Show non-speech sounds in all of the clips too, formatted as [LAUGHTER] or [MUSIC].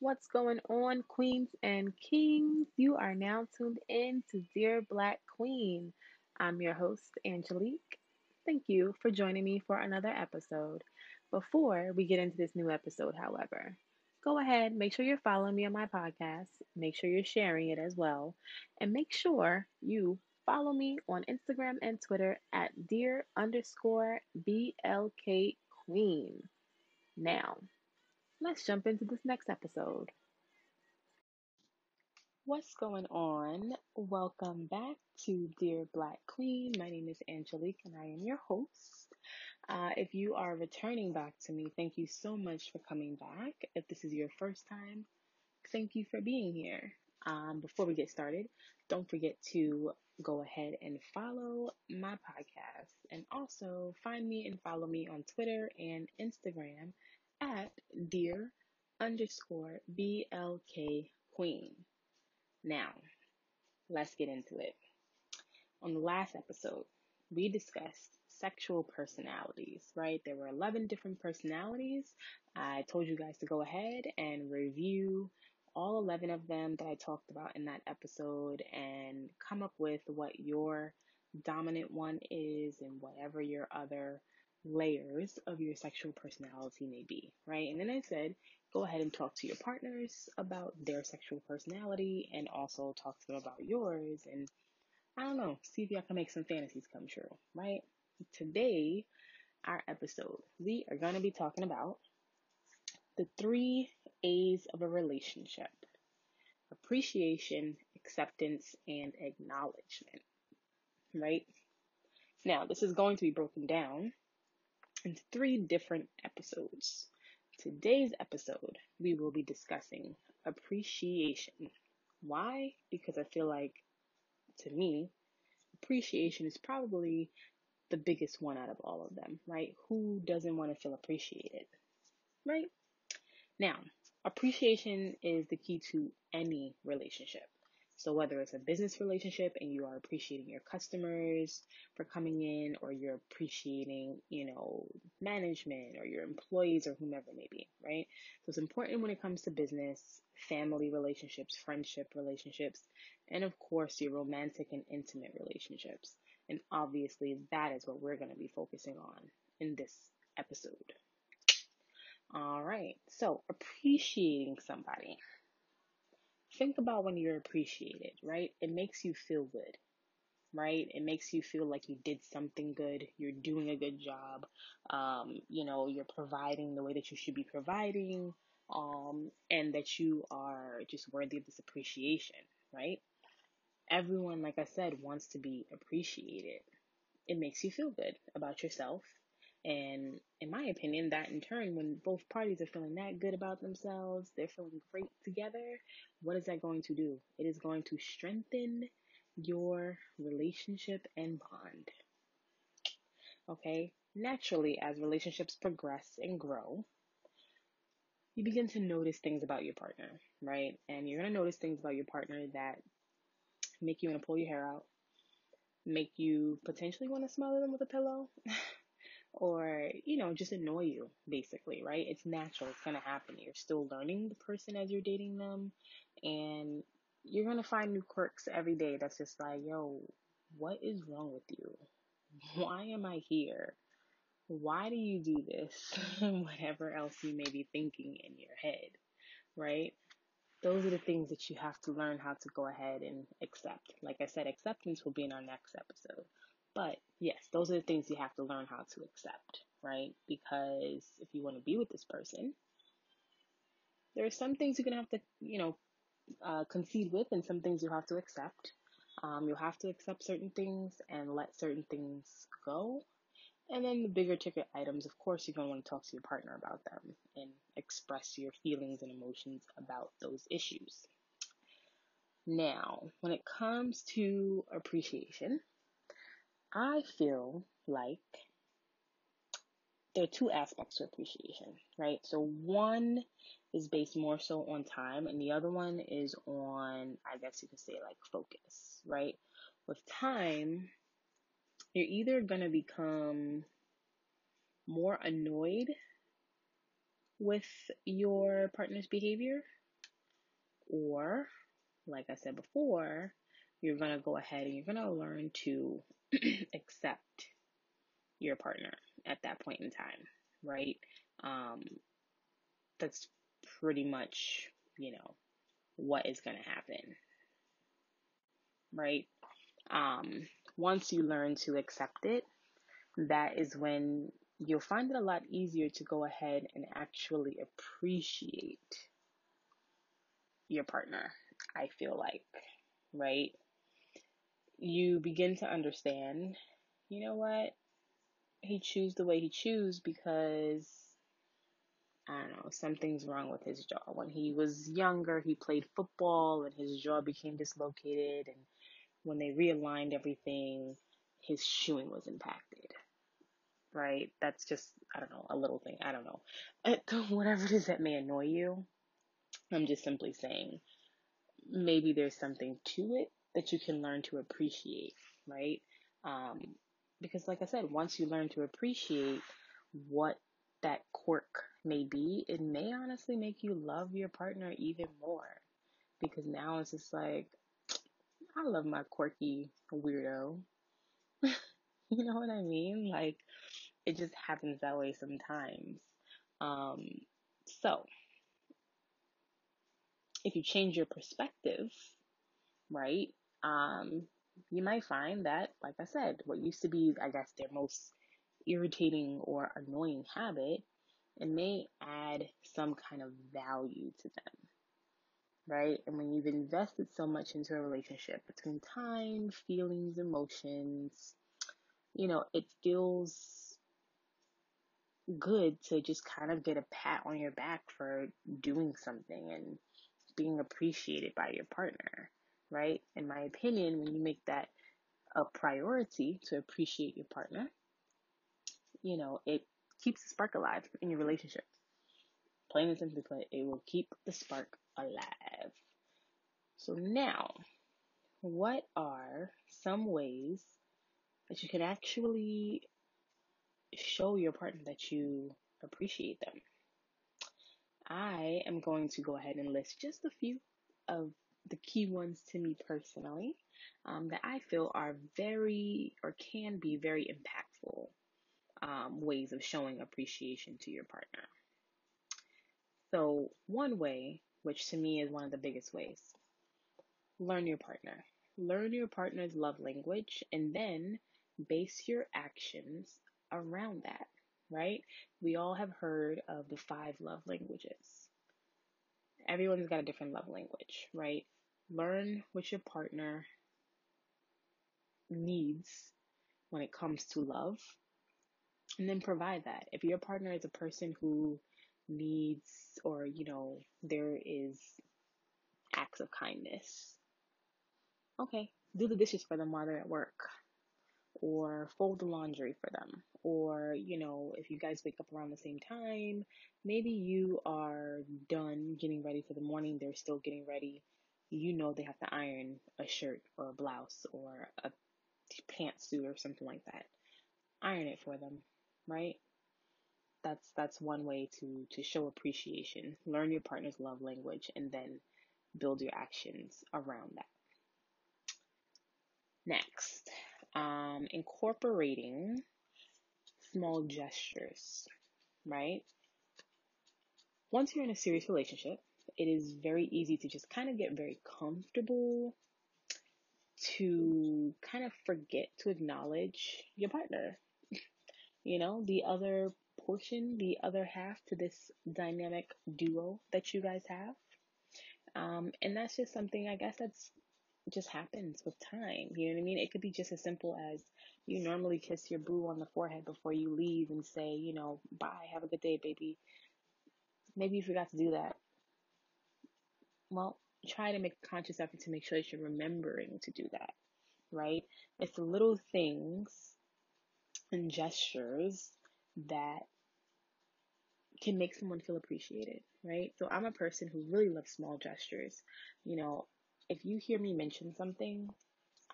What's going on, queens and kings? You are now tuned in to Dear Black Queen. I'm your host, Angelique. Thank you for joining me for another episode. Before we get into this new episode, however, go ahead, make sure you're following me on my podcast, make sure you're sharing it as well, and make sure you follow me on Instagram and Twitter at dear underscore BLK Queen. Now, let's jump into this next episode. What's going on? Welcome back to Dear Black Queen. My name is Angelique and I am your host. Uh, if you are returning back to me, thank you so much for coming back. If this is your first time, thank you for being here. Um, before we get started, don't forget to go ahead and follow my podcast and also find me and follow me on Twitter and Instagram at dear underscore BLK Queen. Now, let's get into it. On the last episode, we discussed sexual personalities, right? There were 11 different personalities. I told you guys to go ahead and review all 11 of them that I talked about in that episode and come up with what your dominant one is and whatever your other layers of your sexual personality may be, right? And then I said, go ahead and talk to your partners about their sexual personality and also talk to them about yours. And I don't know, see if y'all can make some fantasies come true, right? Today, our episode, we are going to be talking about the three A's of a relationship appreciation, acceptance, and acknowledgement, right? Now, this is going to be broken down into three different episodes. Today's episode, we will be discussing appreciation. Why? Because I feel like, to me, appreciation is probably the biggest one out of all of them, right? Who doesn't want to feel appreciated, right? Now, appreciation is the key to any relationship. So whether it's a business relationship and you are appreciating your customers for coming in or you're appreciating, you know, management or your employees or whomever it may be, right? So it's important when it comes to business, family relationships, friendship relationships, and of course your romantic and intimate relationships. And obviously that is what we're going to be focusing on in this episode. All right. So appreciating somebody think about when you're appreciated, right? It makes you feel good, right? It makes you feel like you did something good, you're doing a good job, um, you know, you're providing the way that you should be providing, um, and that you are just worthy of this appreciation, right? Everyone, like I said, wants to be appreciated. It makes you feel good about yourself and in my opinion, that in turn, when both parties are feeling that good about themselves, they're feeling great together, what is that going to do? It is going to strengthen your relationship and bond. Okay? Naturally, as relationships progress and grow, you begin to notice things about your partner, right? And you're going to notice things about your partner that make you want to pull your hair out, make you potentially want to smother them with a pillow. [LAUGHS] or, you know, just annoy you, basically, right? It's natural. It's to happen. You're still learning the person as you're dating them. And you're to find new quirks every day that's just like, yo, what is wrong with you? [LAUGHS] Why am I here? Why do you do this? [LAUGHS] Whatever else you may be thinking in your head, right? Those are the things that you have to learn how to go ahead and accept. Like I said, acceptance will be in our next episode. But yes, those are the things you have to learn how to accept, right? Because if you want to be with this person, there are some things you're going to have to, you know, uh, concede with and some things you have to accept. Um, you'll have to accept certain things and let certain things go. And then the bigger ticket items, of course, you're going to want to talk to your partner about them and express your feelings and emotions about those issues. Now, when it comes to appreciation, I feel like there are two aspects to appreciation, right? So one is based more so on time, and the other one is on, I guess you could say, like focus, right? With time, you're either going to become more annoyed with your partner's behavior, Or, like I said before, you're going to go ahead and you're going to learn to [CLEARS THROAT] accept your partner at that point in time, right? Um, that's pretty much, you know, what is going to happen, right? Um, once you learn to accept it, that is when you'll find it a lot easier to go ahead and actually appreciate your partner, I feel like, right? You begin to understand, you know what? He chews the way he chews because I don't know, something's wrong with his jaw. When he was younger, he played football and his jaw became dislocated and when they realigned everything, his shoeing was impacted. Right? That's just, I don't know, a little thing. I don't know. [LAUGHS] Whatever it is that may annoy you, I'm just simply saying maybe there's something to it that you can learn to appreciate, right? Um, because, like I said, once you learn to appreciate what that quirk may be, it may honestly make you love your partner even more. Because now it's just like, I love my quirky weirdo. [LAUGHS] you know what I mean? Like, it just happens that way sometimes. Um, so, if you change your perspective, right, um, you might find that, like I said, what used to be, I guess, their most irritating or annoying habit, it may add some kind of value to them, right? And when you've invested so much into a relationship between time, feelings, emotions, you know, it feels good to just kind of get a pat on your back for doing something and being appreciated by your partner, right? In my opinion, when you make that a priority to appreciate your partner, you know, it keeps the spark alive in your relationship. Plain and simply put, it will keep the spark alive. So now, what are some ways that you can actually show your partner that you appreciate them? I am going to go ahead and list just a few of the key ones to me personally um, that I feel are very or can be very impactful um, ways of showing appreciation to your partner. So, one way, which to me is one of the biggest ways, learn your partner. Learn your partner's love language and then base your actions around that, right? We all have heard of the five love languages. Everyone's got a different love language, right? Learn what your partner needs when it comes to love and then provide that. If your partner is a person who needs or you know there is acts of kindness okay do the dishes for them while they're at work or fold the laundry for them or you know if you guys wake up around the same time maybe you are done getting ready for the morning they're still getting ready you know they have to iron a shirt or a blouse or a pantsuit or something like that. Iron it for them right? That's that's one way to to show appreciation. Learn your partner's love language and then build your actions around that. Next um, incorporating small gestures right? Once you're in a serious relationship it is very easy to just kind of get very comfortable to kind of forget to acknowledge your partner [LAUGHS] you know the other portion, the other half to this dynamic duo that you guys have. Um, and that's just something I guess that's just happens with time. You know what I mean? It could be just as simple as you normally kiss your boo on the forehead before you leave and say, you know, bye, have a good day, baby. Maybe you forgot to do that. Well, try to make a conscious effort to make sure that you're remembering to do that, right? It's the little things and gestures that can make someone feel appreciated, right? So I'm a person who really loves small gestures. You know, if you hear me mention something,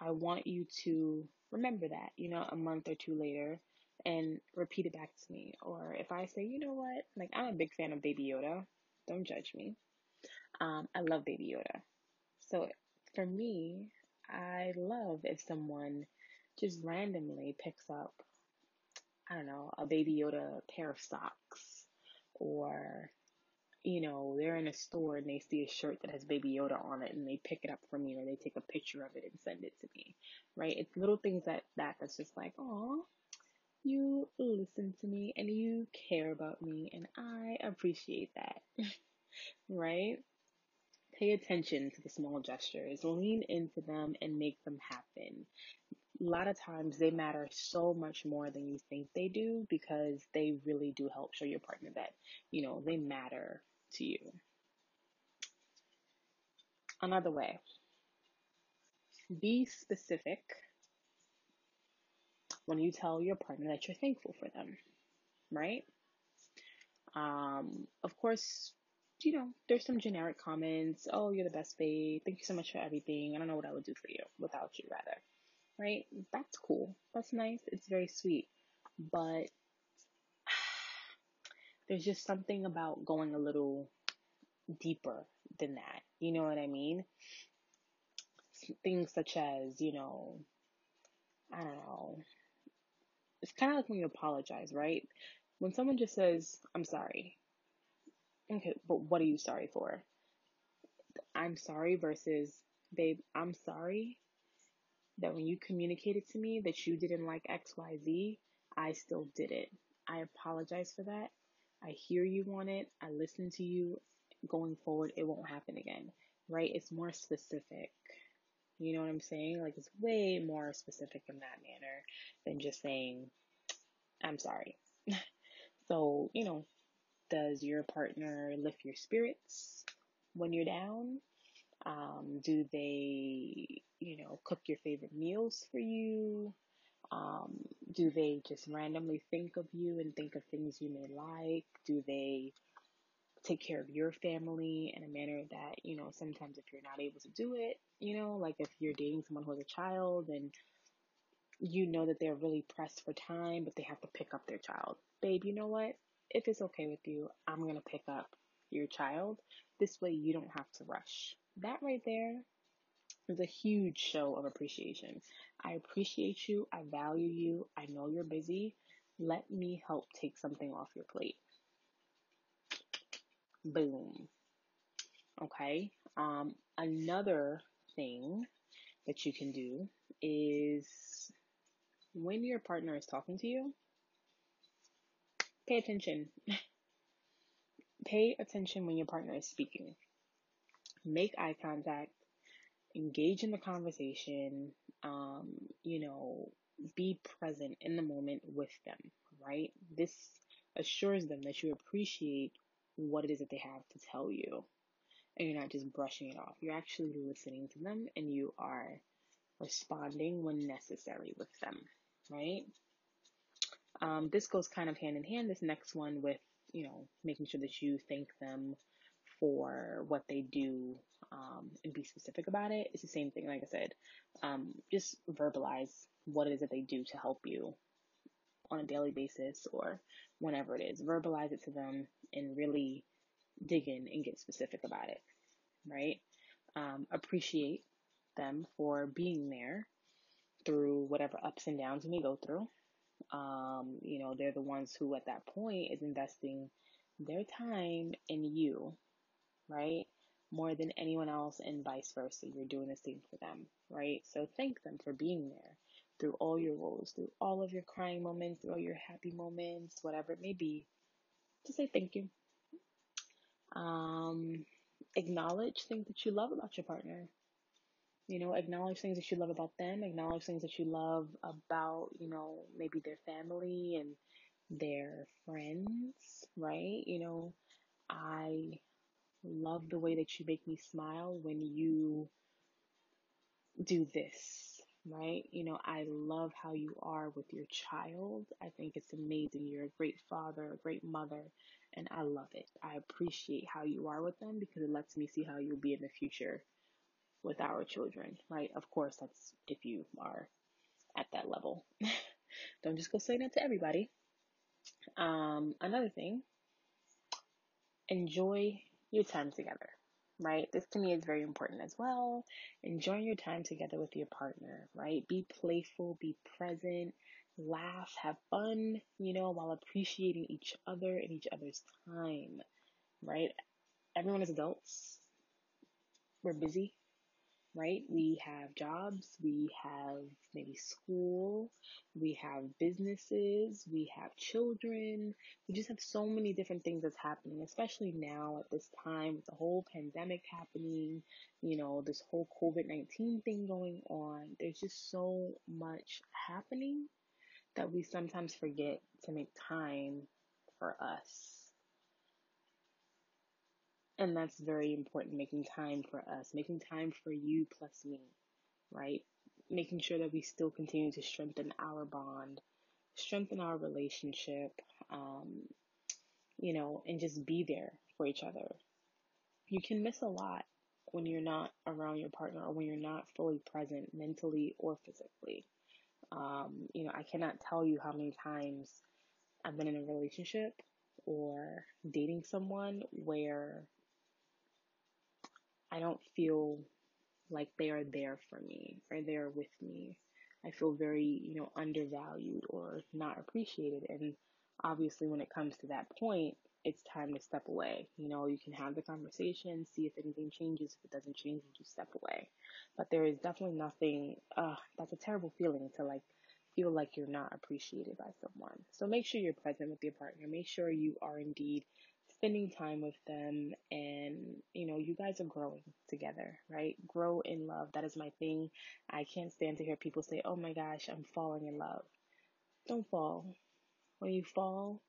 I want you to remember that, you know, a month or two later and repeat it back to me. Or if I say, you know what, like I'm a big fan of Baby Yoda, don't judge me. Um, I love Baby Yoda. So for me, I love if someone just randomly picks up, I don't know, a Baby Yoda pair of socks or you know, they're in a store and they see a shirt that has Baby Yoda on it and they pick it up for me or they take a picture of it and send it to me, right? It's little things that that that's just like, oh, you listen to me and you care about me and I appreciate that, [LAUGHS] right? Pay attention to the small gestures, lean into them and make them happen a lot of times they matter so much more than you think they do because they really do help show your partner that, you know, they matter to you. Another way, be specific when you tell your partner that you're thankful for them, right? Um, of course, you know, there's some generic comments. Oh, you're the best babe. Thank you so much for everything. I don't know what I would do for you without you, rather. Right? That's cool. That's nice. It's very sweet. But [SIGHS] there's just something about going a little deeper than that. You know what I mean? Things such as, you know, I don't know. It's kind of like when you apologize, right? When someone just says, I'm sorry. Okay, but what are you sorry for? I'm sorry versus, babe, I'm sorry that when you communicated to me that you didn't like XYZ, I still did it. I apologize for that. I hear you on it. I listen to you, going forward, it won't happen again, right? It's more specific. You know what I'm saying? Like, it's way more specific in that manner than just saying, I'm sorry. [LAUGHS] so, you know, does your partner lift your spirits when you're down? Um, do they, you know, cook your favorite meals for you? Um, do they just randomly think of you and think of things you may like? Do they take care of your family in a manner that, you know, sometimes if you're not able to do it, you know, like if you're dating someone who has a child and you know that they're really pressed for time, but they have to pick up their child. Babe, you know what? If it's okay with you, I'm going to pick up your child. This way you don't have to rush. That right there is a huge show of appreciation. I appreciate you. I value you. I know you're busy. Let me help take something off your plate. Boom. Okay. Um, another thing that you can do is when your partner is talking to you, pay attention. [LAUGHS] pay attention when your partner is speaking. Make eye contact, engage in the conversation, um, you know, be present in the moment with them, right? This assures them that you appreciate what it is that they have to tell you. And you're not just brushing it off. You're actually listening to them and you are responding when necessary with them, right? Um, this goes kind of hand in hand, this next one, with, you know, making sure that you thank them for what they do um, and be specific about it. It's the same thing, like I said. Um, just verbalize what it is that they do to help you on a daily basis or whenever it is. Verbalize it to them and really dig in and get specific about it, right? Um, appreciate them for being there through whatever ups and downs you may go through. Um, you know, they're the ones who at that point is investing their time in you, right? More than anyone else and vice versa. You're doing the same for them, right? So thank them for being there through all your woes, through all of your crying moments, through all your happy moments, whatever it may be. To say thank you. Um, acknowledge things that you love about your partner. You know, acknowledge things that you love about them, acknowledge things that you love about, you know, maybe their family and their friends, right? You know, I love the way that you make me smile when you do this, right? You know, I love how you are with your child. I think it's amazing. You're a great father, a great mother, and I love it. I appreciate how you are with them because it lets me see how you'll be in the future with our children, right? Of course, that's if you are at that level. [LAUGHS] Don't just go saying that to everybody. Um, another thing, enjoy your time together, right? This to me is very important as well. Enjoying your time together with your partner, right? Be playful, be present, laugh, have fun, you know, while appreciating each other and each other's time, right? Everyone is adults. We're busy right? We have jobs, we have maybe school, we have businesses, we have children. We just have so many different things that's happening, especially now at this time with the whole pandemic happening, you know, this whole COVID 19 thing going on. There's just so much happening that we sometimes forget to make time for us and that's very important, making time for us, making time for you plus me, right? Making sure that we still continue to strengthen our bond, strengthen our relationship, um, you know, and just be there for each other. You can miss a lot when you're not around your partner or when you're not fully present mentally or physically. Um, you know, I cannot tell you how many times I've been in a relationship or dating someone where I don't feel like they are there for me or they're with me. I feel very, you know, undervalued or not appreciated. And obviously, when it comes to that point, it's time to step away. You know, you can have the conversation, see if anything changes. If it doesn't change, you just step away. But there is definitely nothing, uh, that's a terrible feeling to like feel like you're not appreciated by someone. So make sure you're present with your partner. Make sure you are indeed spending time with them and you know you guys are growing together right? Grow in love. That is my thing. I can't stand to hear people say oh my gosh i'm falling in love. Don't fall. When you fall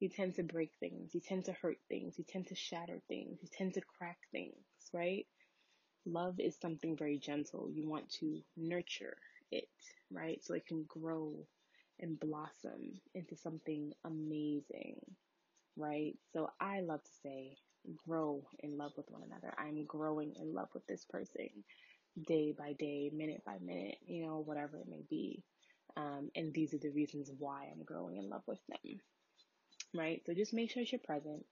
you tend to break things. You tend to hurt things. You tend to shatter things. You tend to crack things right? Love is something very gentle. You want to nurture it right? So it can grow and blossom into something amazing right? So I love to say, grow in love with one another. I'm growing in love with this person day by day, minute by minute, you know, whatever it may be. Um, and these are the reasons why I'm growing in love with them, right? So just make sure you're present,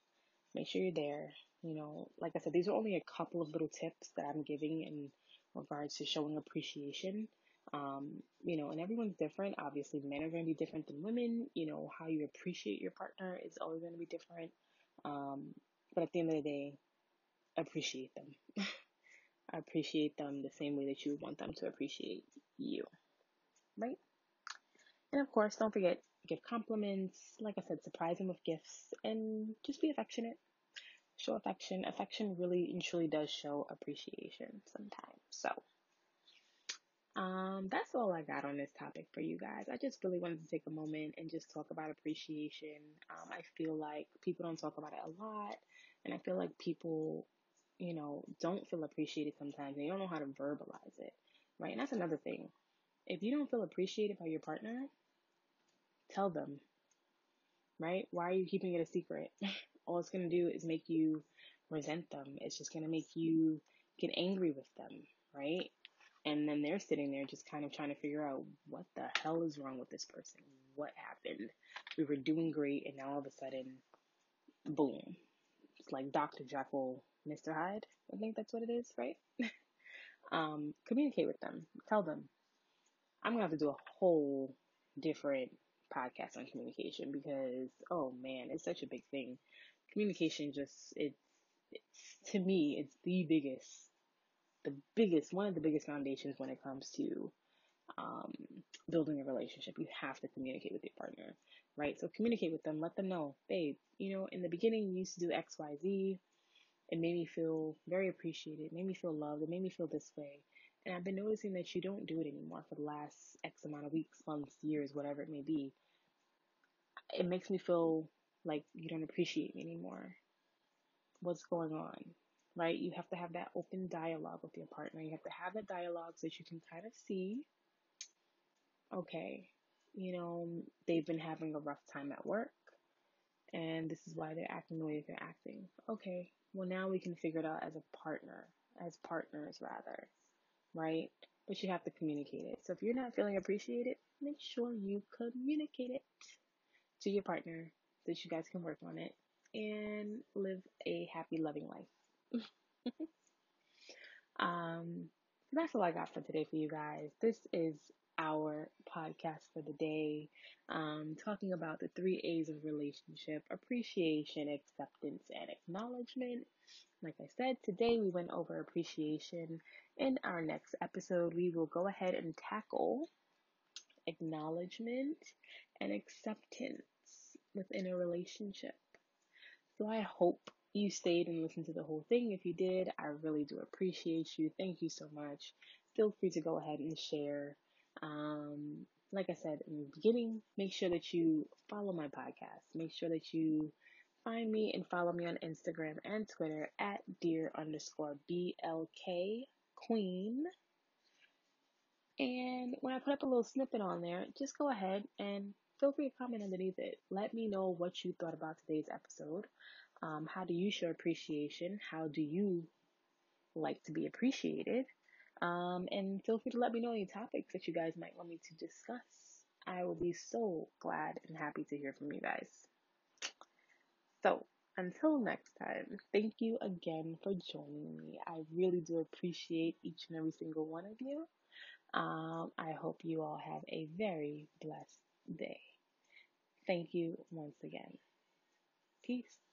make sure you're there. You know, like I said, these are only a couple of little tips that I'm giving in regards to showing appreciation. Um, you know, and everyone's different. Obviously, men are going to be different than women. You know, how you appreciate your partner is always going to be different. Um, but at the end of the day, appreciate them. [LAUGHS] appreciate them the same way that you want them to appreciate you. Right? And of course, don't forget, give compliments. Like I said, surprise them with gifts and just be affectionate. Show affection. Affection really and truly does show appreciation sometimes. So, um, that's all I got on this topic for you guys. I just really wanted to take a moment and just talk about appreciation. Um, I feel like people don't talk about it a lot, and I feel like people, you know, don't feel appreciated sometimes. They don't know how to verbalize it, right? And that's another thing. If you don't feel appreciated by your partner, tell them, right? Why are you keeping it a secret? [LAUGHS] all it's going to do is make you resent them. It's just going to make you get angry with them, right? And then they're sitting there just kind of trying to figure out what the hell is wrong with this person? What happened? We were doing great, and now all of a sudden, boom. It's like Dr. Jekyll, Mr. Hyde. I think that's what it is, right? [LAUGHS] um, communicate with them. Tell them. I'm going to have to do a whole different podcast on communication because, oh man, it's such a big thing. Communication just, it's, it's to me, it's the biggest the biggest, one of the biggest foundations when it comes to um, building a relationship. You have to communicate with your partner, right? So communicate with them. Let them know, babe. You know, in the beginning, you used to do X, Y, Z. It made me feel very appreciated. It made me feel loved. It made me feel this way. And I've been noticing that you don't do it anymore for the last X amount of weeks, months, years, whatever it may be. It makes me feel like you don't appreciate me anymore. What's going on? Right? You have to have that open dialogue with your partner. You have to have that dialogue so that you can kind of see, okay, you know, they've been having a rough time at work and this is why they're acting the way they're acting. Okay, well, now we can figure it out as a partner, as partners rather, right? But you have to communicate it. So if you're not feeling appreciated, make sure you communicate it to your partner so that you guys can work on it and live a happy, loving life. [LAUGHS] um, that's all I got for today for you guys. This is our podcast for the day, um, talking about the three A's of relationship appreciation, acceptance, and acknowledgement. Like I said, today we went over appreciation. In our next episode, we will go ahead and tackle acknowledgement and acceptance within a relationship. So I hope you stayed and listened to the whole thing. If you did, I really do appreciate you. Thank you so much. Feel free to go ahead and share. Um, like I said in the beginning, make sure that you follow my podcast. Make sure that you find me and follow me on Instagram and Twitter at dear underscore BLK Queen. And when I put up a little snippet on there, just go ahead and feel free to comment underneath it. Let me know what you thought about today's episode. Um, how do you show appreciation? How do you like to be appreciated? Um, and feel free to let me know any topics that you guys might want me to discuss. I will be so glad and happy to hear from you guys. So, until next time, thank you again for joining me. I really do appreciate each and every single one of you. Um, I hope you all have a very blessed day. Thank you once again. Peace.